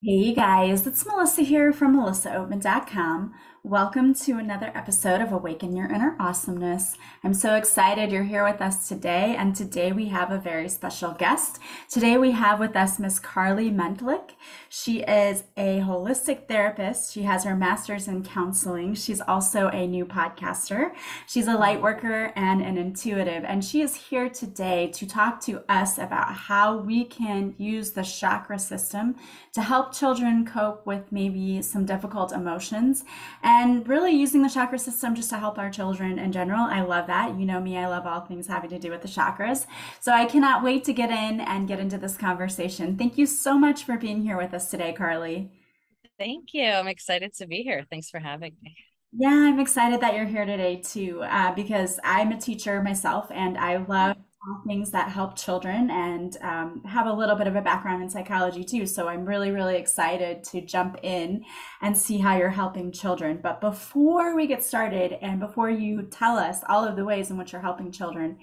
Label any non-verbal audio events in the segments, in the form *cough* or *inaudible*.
Hey you guys, it's Melissa here from melissaoatman.com. Welcome to another episode of Awaken Your Inner Awesomeness. I'm so excited you're here with us today, and today we have a very special guest. Today we have with us Miss Carly Mentlick. She is a holistic therapist. She has her master's in counseling. She's also a new podcaster. She's a light worker and an intuitive, and she is here today to talk to us about how we can use the chakra system to help children cope with maybe some difficult emotions and really using the chakra system just to help our children in general. I love that. You know me, I love all things having to do with the chakras. So I cannot wait to get in and get into this conversation. Thank you so much for being here with us today, Carly. Thank you. I'm excited to be here. Thanks for having me. Yeah, I'm excited that you're here today too, uh, because I'm a teacher myself and I love things that help children and um, have a little bit of a background in psychology too. So I'm really, really excited to jump in and see how you're helping children. But before we get started and before you tell us all of the ways in which you're helping children,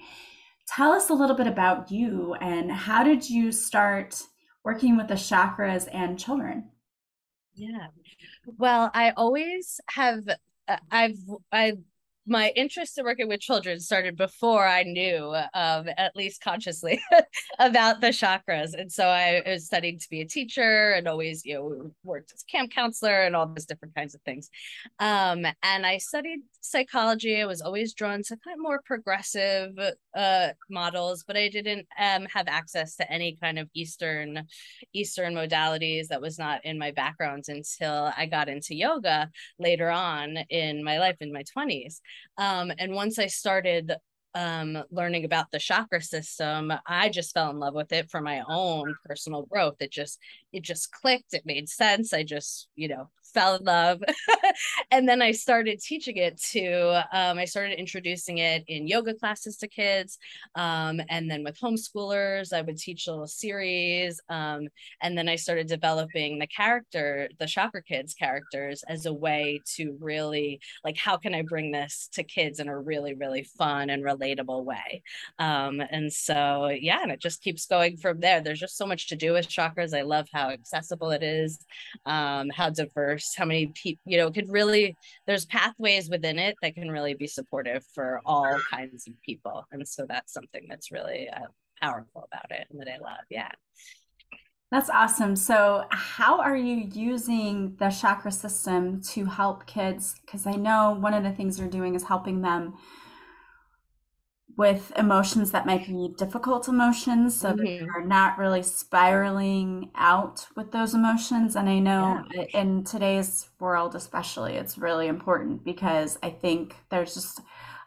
tell us a little bit about you and how did you start working with the chakras and children? Yeah. Well, I always have uh, I've I've my interest in working with children started before I knew, um, at least consciously, *laughs* about the chakras. And so I was studying to be a teacher and always, you know, worked as camp counselor and all those different kinds of things. Um, and I studied psychology. I was always drawn to kind of more progressive uh, models, but I didn't um, have access to any kind of Eastern Eastern modalities that was not in my background until I got into yoga later on in my life in my 20s. Um, and once I started um, learning about the chakra system, I just fell in love with it for my own personal growth. It just it just clicked. It made sense. I just you know fell in love. *laughs* and then I started teaching it to, um, I started introducing it in yoga classes to kids. Um, and then with homeschoolers, I would teach little series. Um, and then I started developing the character, the Chakra Kids characters as a way to really, like, how can I bring this to kids in a really, really fun and relatable way? Um, and so, yeah, and it just keeps going from there. There's just so much to do with chakras. I love how accessible it is, um, how diverse how many people you know could really there's pathways within it that can really be supportive for all kinds of people and so that's something that's really uh, powerful about it and that i love yeah that's awesome. So, how are you using the chakra system to help kids? Because I know one of the things you're doing is helping them with emotions that might be difficult emotions so mm-hmm. that they're not really spiraling out with those emotions and i know yeah. in today's world especially it's really important because i think there's just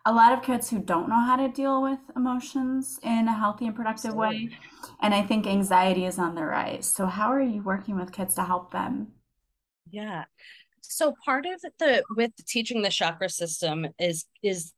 a lot of kids who don't know how to deal with emotions in a healthy and productive Absolutely. way and i think anxiety is on the rise so how are you working with kids to help them yeah so part of the with teaching the chakra system is is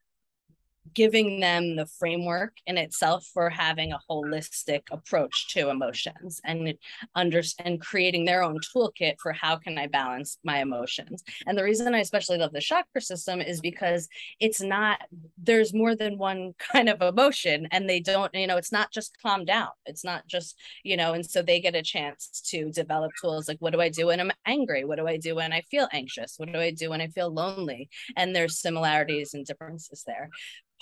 giving them the framework in itself for having a holistic approach to emotions and under and creating their own toolkit for how can I balance my emotions. And the reason I especially love the chakra system is because it's not there's more than one *laughs* kind of emotion and they don't you know it's not just calm down. It's not just you know and so they get a chance to develop tools like what do I do when I'm angry? What do I do when I feel anxious? What do I do when I feel lonely? And there's similarities and differences there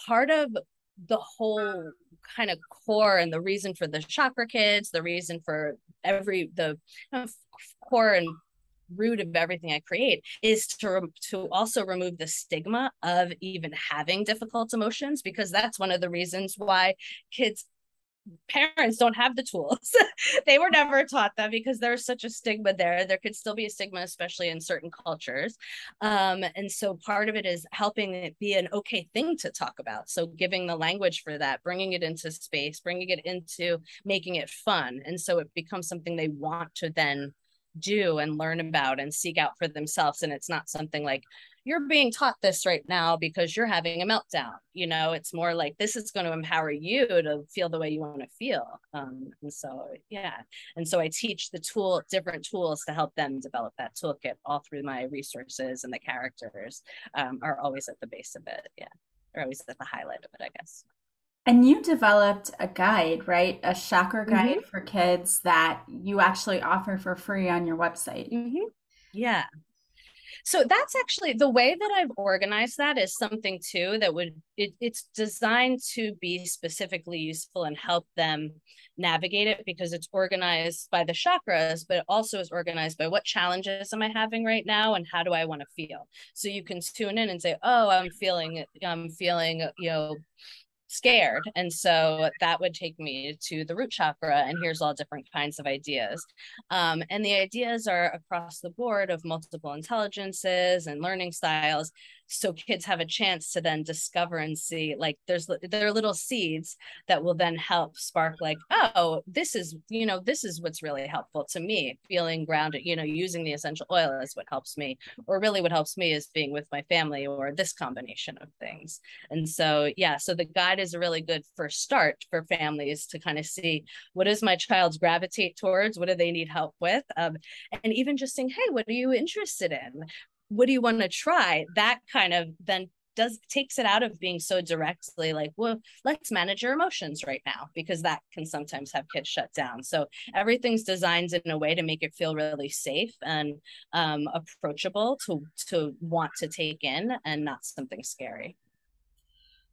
part of the whole kind of core and the reason for the chakra kids, the reason for every the core and root of everything I create is to to also remove the stigma of even having difficult emotions because that's one of the reasons why kids parents don't have the tools. *laughs* they were never taught that because there's such a stigma there. There could still be a stigma, especially in certain cultures. Um, and so part of it is helping it be an okay thing to talk about. So giving the language for that, bringing it into space, bringing it into making it fun. And so it becomes something they want to then do and learn about and seek out for themselves. And it's not something like, you're being taught this right now because you're having a meltdown. You know, it's more like this is going to empower you to feel the way you want to feel. Um, and so, yeah. And so I teach the tool, different tools to help them develop that toolkit all through my resources and the characters um, are always at the base of it. Yeah. Or always at the highlight of it, I guess. And you developed a guide, right? A chakra guide Mm-hmm. for kids that you actually offer for free on your website. Mm-hmm. Yeah. So that's actually the way that I've organized that is something too that would it, it's designed to be specifically useful and help them navigate it because it's organized by the chakras, but it also is organized by what challenges am I having right now and how do I want to feel. So you can tune in and say, "Oh, I'm feeling I'm feeling, you know, scared. And so that would take me to the root chakra. And here's all different kinds of ideas. Um, and the ideas are across the board of multiple intelligences and learning styles so kids have a chance to then discover and see like there's there are little seeds that will then help spark like oh this is you know this is what's really helpful to me. Feeling grounded you know using the essential oil is what helps me or really what helps me is being with my family or this combination of things. And so yeah so the guide is a really good first start for families to kind of see what does my child's gravitate towards? What do they need help with? Um, and even just saying hey what are you interested in what do you want to try that kind of then does takes it out of being so directly like well let's manage your emotions right now because that can sometimes have kids shut down so everything's designed in a way to make it feel really safe and um, approachable to to want to take in and not something scary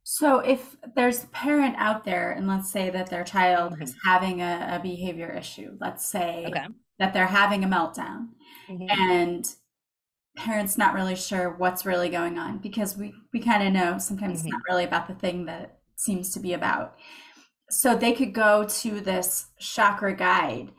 So if there's a parent out there, and let's say that their child mm-hmm. is having a, a behavior issue, let's say okay. that they're having a meltdown, mm-hmm. and parents not really sure what's really going on because we we kind of know sometimes mm-hmm. it's not really about the thing that it seems to be about so they could go to this chakra guide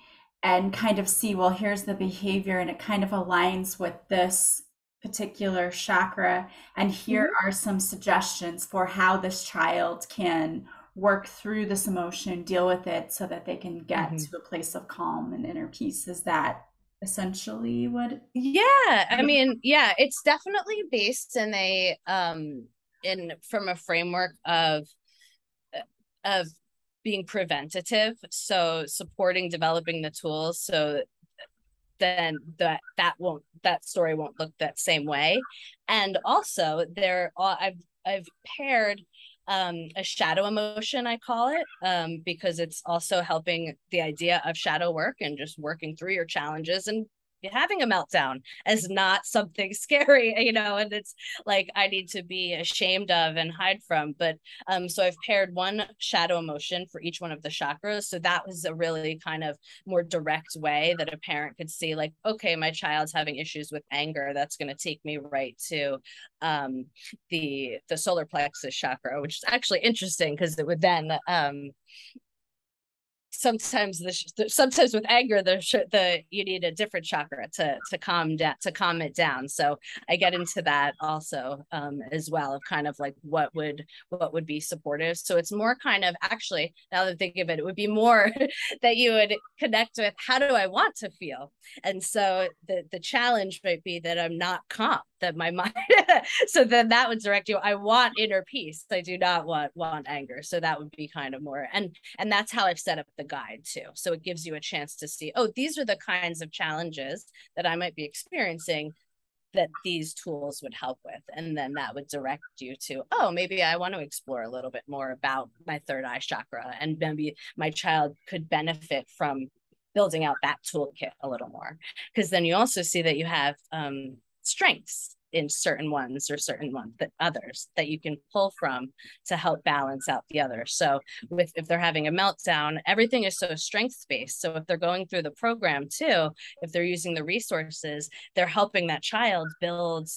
and kind of see well here's the behavior and it kind of aligns with this particular chakra and here mm-hmm. are some suggestions for how this child can work through this emotion deal with it so that they can get mm-hmm. to a place of calm and inner peace is that essentially what yeah i mean yeah it's definitely based in a um in from a framework of of being preventative so supporting developing the tools so then that that won't that story won't look that same way. And also there i've i've paired um, a shadow emotion, I call it, um, because it's also helping the idea of shadow work and just working through your challenges and having a meltdown as not something *laughs* scary, you know, and it's like I need to be ashamed of and hide from. But um, so I've paired one shadow emotion for each one of the chakras. So that was a really kind of more direct way that a parent could see, like, okay, my child's having issues with anger. That's going to take me right to um, the the solar plexus chakra, which is actually interesting because it would then um, sometimes the sometimes with anger the the you need a different chakra to to calm down to calm it down. So i get into that also um as well of kind of like what would what would be supportive. So it's more kind of actually now that I think of it it would be more *laughs* that you would connect with how do i want to feel? And so the the challenge might be that i'm not calm that my *laughs* mind. So then that would direct you. I want inner peace. I do not want want anger. So that would be kind of more and and that's how i've set up the guide too. So it gives you a chance to see oh these are the kinds of challenges that i might be experiencing that these tools would help with. And then that would direct you to oh maybe i want to explore a little bit more about my third eye chakra and maybe my child could benefit from building out that toolkit a little more. Because then you also see that you have um, strengths in certain ones or certain ones that others that you can pull from to help balance out the others so with if they're having a meltdown everything is so strengths based so if they're going through the program too if they're using the resources they're helping that child build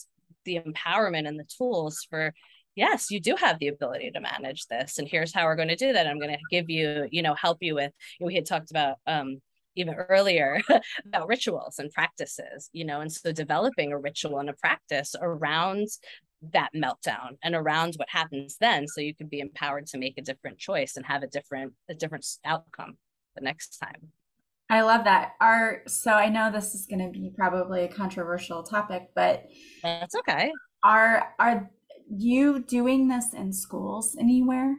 the empowerment and the tools for yes you do have the ability to manage this and here's how we're going to do that. I'm going to give you you know help you with we had talked about um even earlier *laughs* about rituals and practices, you know, and so developing a ritual and a practice around that meltdown and around what happens then so you can be empowered to make a different choice and have a different a different outcome the next time. I love that. Are so i know this is going to be probably a controversial topic but that's okay. are are you doing this in schools anywhere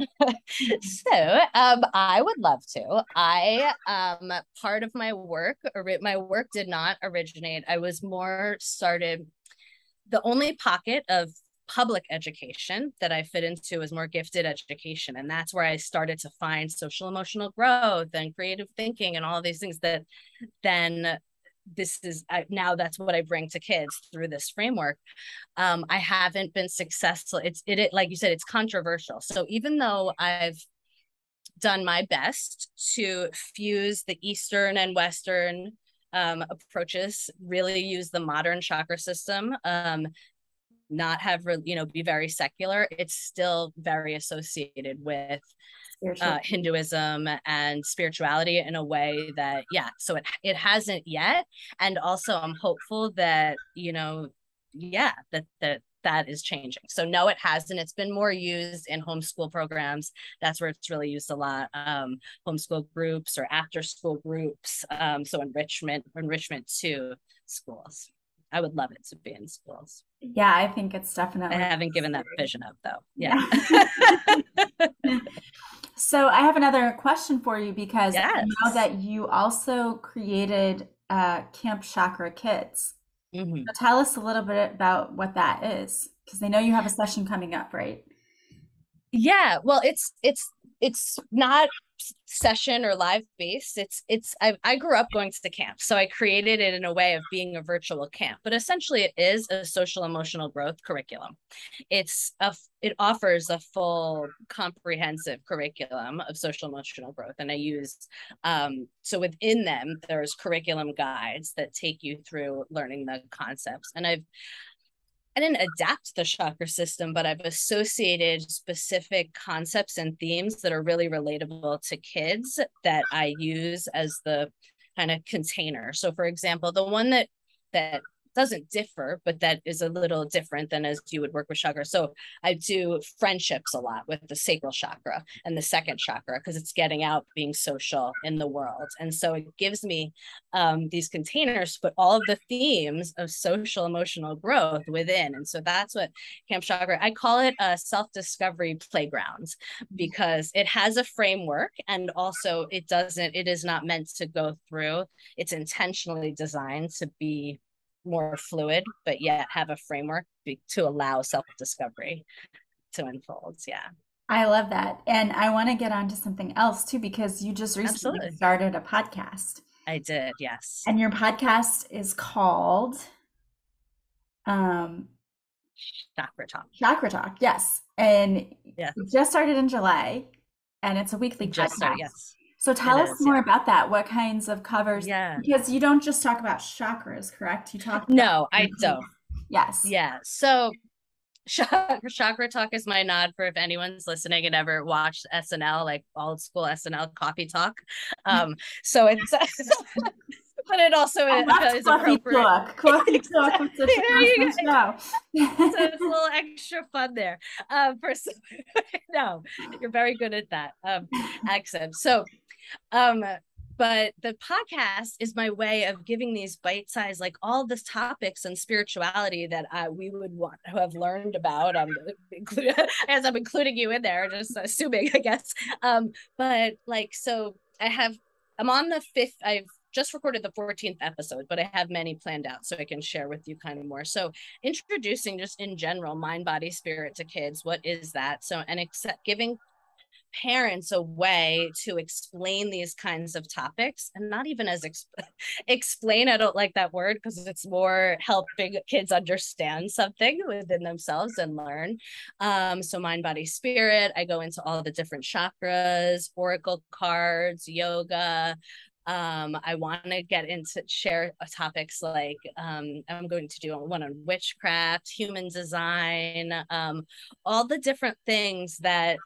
*laughs* *laughs* so um, I would love to. I um, part of my work, my work did not originate. I was more started. The only pocket of public education that I fit into is more gifted education. And that's where I started to find social emotional growth and creative thinking and all these things that then this is I, now that's what I bring to kids through this framework. Um, I haven't been successful. It's it, it like you said, it's controversial. So even though I've done my best to fuse the Eastern and Western um, approaches, really use the modern chakra system, um, not have, you know, be very secular, it's still very associated with uh, Hinduism and spirituality in a way that, yeah, so it, it hasn't yet. And also, I'm hopeful that, you know, yeah, that, that that is changing. So no, it hasn't. It's been more used in homeschool programs. That's where it's really used a lot. Um, homeschool groups or after school groups. Um, so enrichment, enrichment to schools. I would love it to be in schools. Yeah, I think it's definitely. I haven't given that vision up though. Yeah. *laughs* so I have another question for you because yes. I know that you also created uh, Camp Chakra Kids. Mm-hmm. So tell us a little bit about what that is, because I know you have a session coming up, right? Yeah, well, it's it's it's not session or live based it's it's I, I grew up going to the camp so i created it in a way of being a virtual camp but essentially it is a social emotional growth curriculum. It's a it offers a full comprehensive curriculum of social emotional growth and i use um so within them there's curriculum guides that take you through learning the concepts and i've I didn't adapt the chakra system, but I've associated specific concepts and themes that are really relatable to kids that I use as the kind of container. So for example, the one that that doesn't differ, but that is a little different than as you would work with chakra. So I do friendships a lot with the sacral chakra and the second chakra because it's getting out being social in the world. And so it gives me um, these containers but all of the themes of social emotional growth within. And so that's what Camp Chakra, I call it a self-discovery playground because it has a framework and also it doesn't, it is not meant to go through. It's intentionally designed to be more fluid, but yet have a framework to allow self discovery to unfold. Yeah. I love that. And I want to get on to something else too, because you just recently Absolutely. started a podcast. I did, yes. And your podcast is called um Chakra Talk. Chakra Talk, yes. And yeah. just started in July and it's a weekly just podcast. Started, yes. So tell it us is, more yeah. about that. What kinds of covers? Yeah. Because you don't just talk about chakras, correct? You talk. no, I don't. Yes. Yeah. So *laughs* chakra talk is my nod for if anyone's listening and ever watched SNL, like old school SNL coffee talk. Um, so it's *laughs* but it also is, is appropriate. Talk. Coffee talk with such a show. *laughs* so it's a little extra fun there. Um, for no, you're very good at that um, accent. So um, but the podcast is my way of giving these bite size like all the topics and spirituality that uh, we would want to have learned about um include, *laughs* as i'm including you in there just assuming i guess um but like so i have i'm on the fifth i've just recorded the 14th episode, but I have many planned out so I can share with you kind of more. So, introducing just in general mind, body, spirit to kids. What is that? So, and accept, giving parents a way to explain these kinds of topics and not even as exp- *laughs* explain i don't like that word because it's more helping kids understand something within themselves and learn. Um, so mind body spirit i go into all the different chakras oracle cards yoga. Um, I want to get into share topics like um, I'm going to do one on witchcraft, human design, um, all the different things that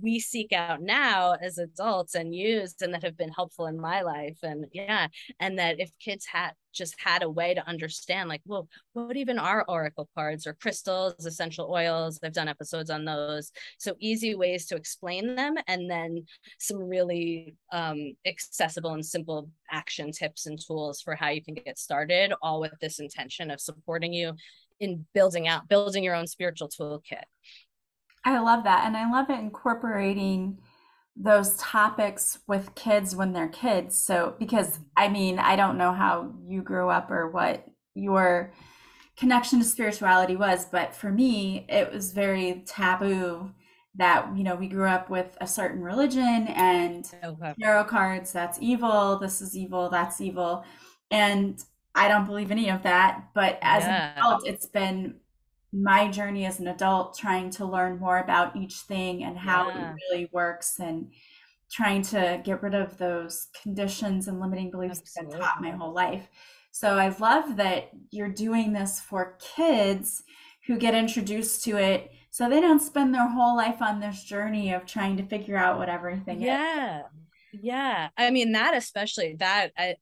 we seek out now as adults and used and that have been helpful in my life and yeah and that if kids had just had a way to understand like well what even are oracle cards or crystals essential oils? I've done episodes on those. So easy ways to explain them and then some really um, accessible and simple action tips and tools for how you can get started all with this intention of supporting you in building out building your own spiritual toolkit I love that. And I love it incorporating those topics with kids when they're kids. So, because I mean, I don't know how you grew up or what your connection to spirituality was. But for me, it was very taboo that you know we grew up with a certain religion and oh, okay. tarot cards that's evil this is evil that's evil and i don't believe any of that but as yeah. an adult it's been my journey as an adult trying to learn more about each thing and how yeah. it really works and trying to get rid of those conditions and limiting beliefs Absolutely. that I've taught my whole life. So I love that you're doing this for kids who get introduced to it so they don't spend their whole life on this journey of trying to figure out what everything yeah. is. Yeah. I mean that especially that I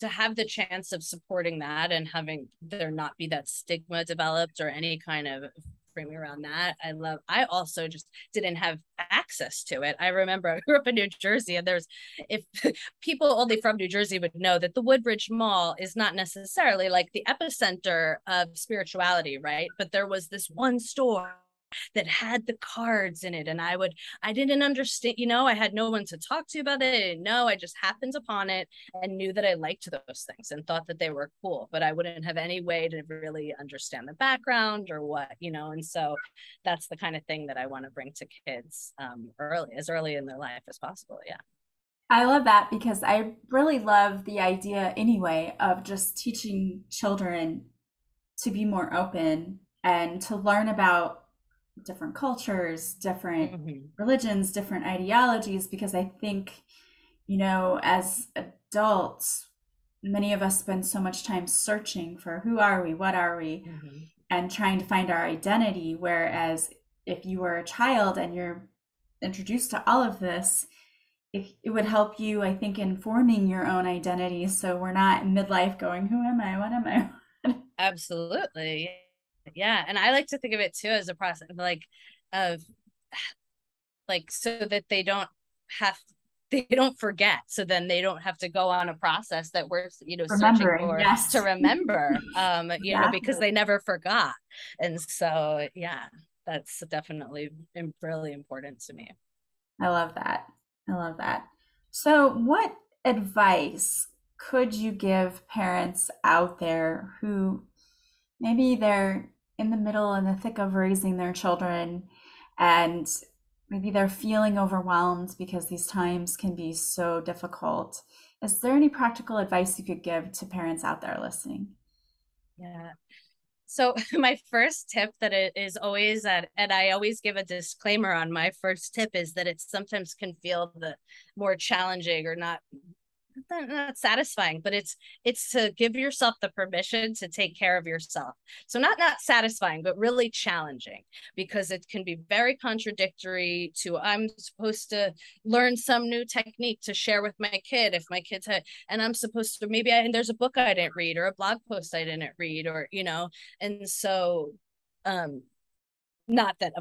to have the chance of supporting that and having there not be that stigma developed or any kind of framing around that. I love I also just didn't have access to it. I remember I grew up in New Jersey and there's if *laughs* people only from New Jersey would know that the Woodbridge Mall is not necessarily like the epicenter of spirituality, right? But there was this one store that had the cards in it and i would i didn't understand you know i had no one to talk to about it i didn't know i just happened upon it and knew that i liked those things and thought that they were cool but i wouldn't have any way to really understand the background or what you know and so that's the kind of thing that i want to bring to kids um, early as early in their life as possible yeah. I love that because I really love the idea anyway of just teaching children to be more open and to learn about different cultures, different mm-hmm. religions, different ideologies, because I think, you know, as adults, many of us spend so much time searching for who are we, what are we, mm-hmm. and trying to find our identity. Whereas if you were a child and you're introduced to all of this, it, it would help you, I think, in forming your own identity. So we're not in midlife going, who am I? What am I? *laughs* Absolutely yeah and i like to think of it too as a process like of like so that they don't have *laughs* they don't forget so then they don't have to go on a process that we're you know searching for yes. to remember *laughs* um you yeah. know because they never forgot and so yeah that's definitely really important to me i love that i love that so what advice could you give parents out there who maybe they're in the middle in the thick of raising their children and maybe they're feeling overwhelmed because these times can be so difficult. Is there any practical advice you could give to parents out there listening? Yeah. So *laughs* my first tip that it is always that and i always give a disclaimer on my first tip is that it sometimes can feel the more challenging or not not satisfying but it's it's to give yourself the permission to take care of yourself. So not not satisfying but really challenging because it can be very contradictory to i'm supposed to learn some new technique to share with my kid if my kids had and i'm supposed to maybe I, and there's a book i didn't read or a blog post i didn't read or you know and so um not that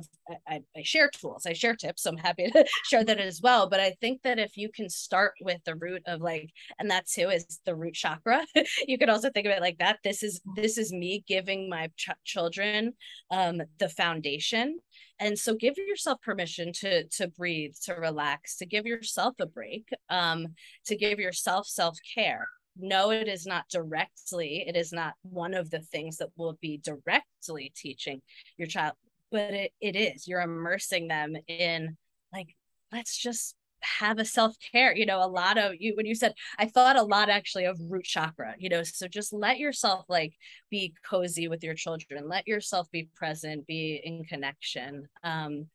I, I, share tools i share tips so i'm happy to *laughs* share that as well but i think that if you can start with the root of like and that too is the root chakra *laughs* you could also think of it like that this is this is me giving my ch- children um the foundation and so give yourself permission to to breathe to relax to give yourself a break um to give yourself self-care. No it is not directly it is not one of the things that will be directly teaching your child but it, it is you're immersing them in like let's just have a self-care you know a lot of you when you said i thought a lot actually of root chakra you know so just let yourself like be cozy with your children let yourself be present be in connection um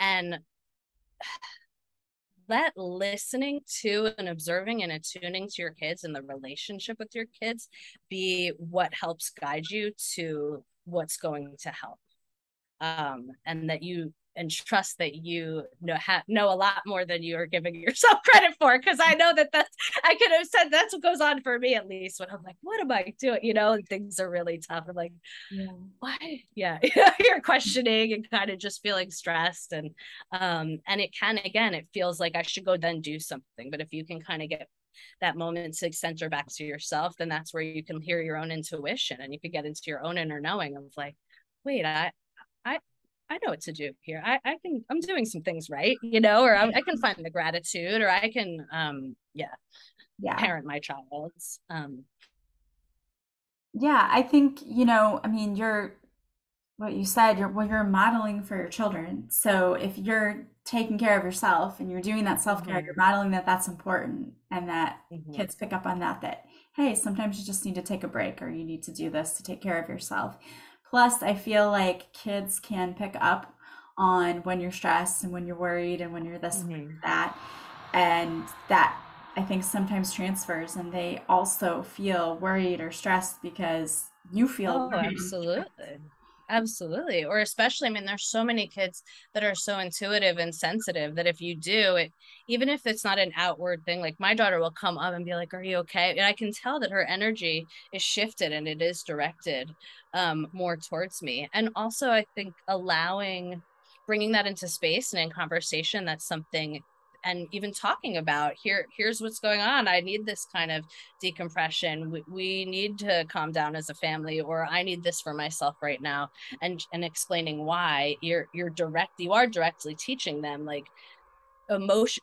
and *sighs* let listening to and observing and attuning to your kids and the relationship with your kids be what helps guide you to what's going to help um, and that you and trust that you know ha- know a lot more than you are giving *laughs* yourself credit for because i know that that's i could have said that's what goes on for me at least when i'm like what am i doing? You know and things are really tough. I'm like yeah. why? *laughs* Yeah you're questioning and kind of just feeling stressed and um and it can again it feels like i should go then do something but if you can kind of get that moment to center back to yourself then that's where you can hear your own intuition and you can get into your own inner knowing of like wait i I know what to do here. I, I can I'm doing some things right, you know, or I, I can find the gratitude, or I can um yeah, yeah, parent my child. Um Yeah, I think, you know, I mean, you're what you said, you're well, you're modeling for your children. So if you're taking care of yourself and you're doing that self-care, you're hmm modeling that that's important and that hmm kids pick up on that that hey, sometimes you just need to take a break or you need to do this to take care of yourself. Plus, I feel like kids can pick up on when you're stressed and when you're worried and when you're this and when hmm you're that. And that I think sometimes transfers and they also feel worried or stressed because you feel Oh, worried. absolutely. Absolutely. Or especially, I mean, there's so many kids that are so intuitive and sensitive that if you do it, even if it's not an outward thing, like my daughter will come up and be like, Are you okay? And I can tell that her energy is shifted and it is directed um, more towards me. And also, I think allowing, bringing that into space and in conversation, that's something and even talking about here here's what's going on. I need this kind of decompression. We, we need to calm down as a family or i need this for myself right now and and explaining why you're you're direct you are directly teaching them like emotion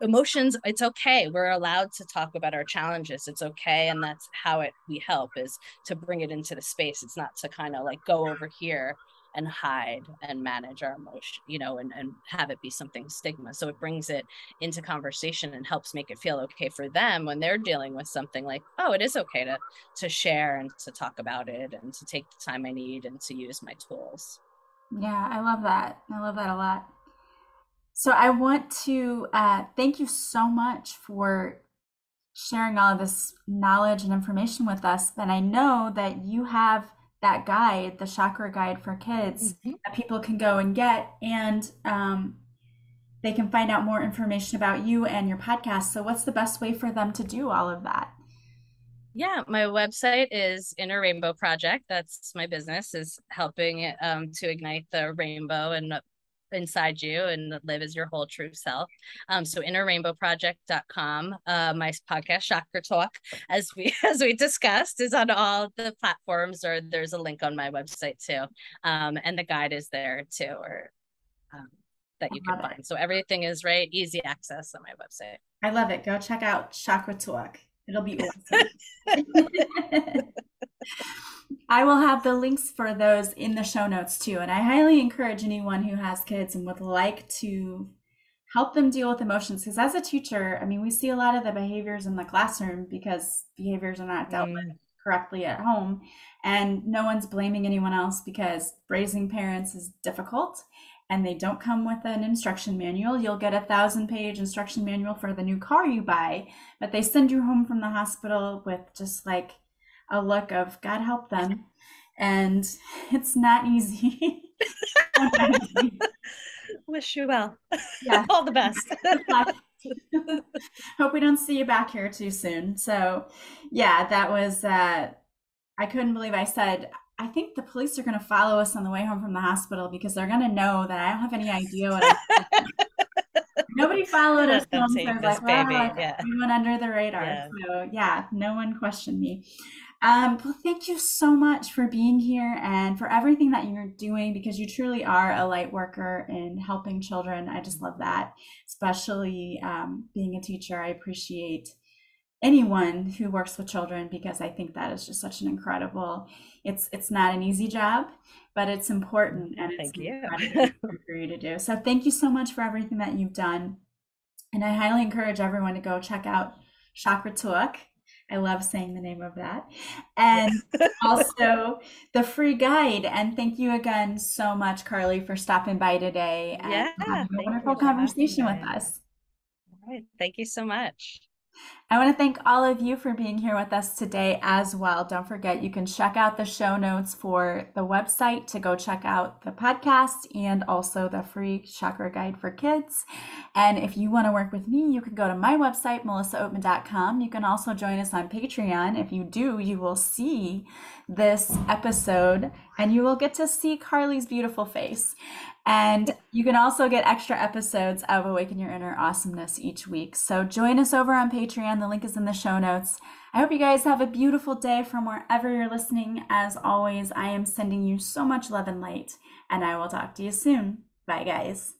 emotions it's okay. We're allowed to talk about our challenges. It's okay and that's how it we help is to bring it into the space. It's not to kind of like go over here and hide and manage our emotion you know and, and have it be something stigma so it brings it into conversation and helps make it feel okay for them when they're dealing with something like oh it is okay to to share and to talk about it and to take the time i need and to use my tools Yeah, I love that. I love that a lot. So I want to uh, thank you so much for sharing all of this knowledge and information with us. And I know that you have that guide, the chakra guide for kids, Mhm. that people can go and get, and um, they can find out more information about you and your podcast. So, what's the best way for them to do all of that? Yeah, my website is Inner Rainbow Project. That's my business is helping um, to ignite the rainbow and inside you and live as your whole true self. Um, so innerrainbowproject.com. Uh, my podcast Chakra Talk, as we *laughs* as we discussed, is on all the platforms or there's a link on my website too. Um, and the guide is there too or um, that you can love it. find. So everything is right, easy access on my website. I love it. Go check out Chakra Talk. It'll be *laughs* awesome. *laughs* I will have the links for those in the show notes too. And I highly encourage anyone who has kids and would like to help them deal with emotions. Because as a teacher, I mean, we see a lot of the behaviors in the classroom because behaviors are not dealt with Mm, correctly at home. And no one's blaming anyone else because raising parents is difficult and they don't come with an instruction manual. You'll get a thousand page instruction manual for the new car you buy, but they send you home from the hospital with just like a look of God help them. And *laughs* it's not easy. *laughs* Wish you well. Yeah. *laughs* All the best. Hope we don't see you back here too soon. So, yeah, that was, uh, I couldn't believe I said, I think the police are going to follow us on the way home from the hospital because they're going to know that I don't have any idea what I Nobody followed us home, so I was like, wow, baby. like, Yeah. we went under the radar. Yeah. So yeah, no one questioned me. Um, well, thank you so much for being here and for everything that you're doing because you truly are a light worker in helping children. I just love that, especially um, being a teacher. I appreciate anyone who works with children because I think that is just such an incredible. It's it's not an easy job, but it's important and it's Thank you. for you to do. So thank you so much for everything that you've done. And I highly encourage everyone to go check out Chakra Talk. I love saying the name of that. And *laughs* also the free guide. And thank you again so much, Carly, for stopping by today and Yeah, having a wonderful you for having conversation with us. All right. Thank you so much. I want to thank all of you for being here with us today as well. Don't forget, you can check out the show notes for the website to go check out the podcast and also the free chakra guide for kids. And if you want to work with me, you can go to my website, melissaoatman.com. You can also join us on Patreon. If you do, you will see this episode and you will get to see Carly's beautiful face. And you can also get extra episodes of Awaken Your Inner Awesomeness each week. So join us over on Patreon. The link is in the show notes. I hope you guys have a beautiful day from wherever you're listening. As always, I am sending you so much love and light, and I will talk to you soon. Bye, guys.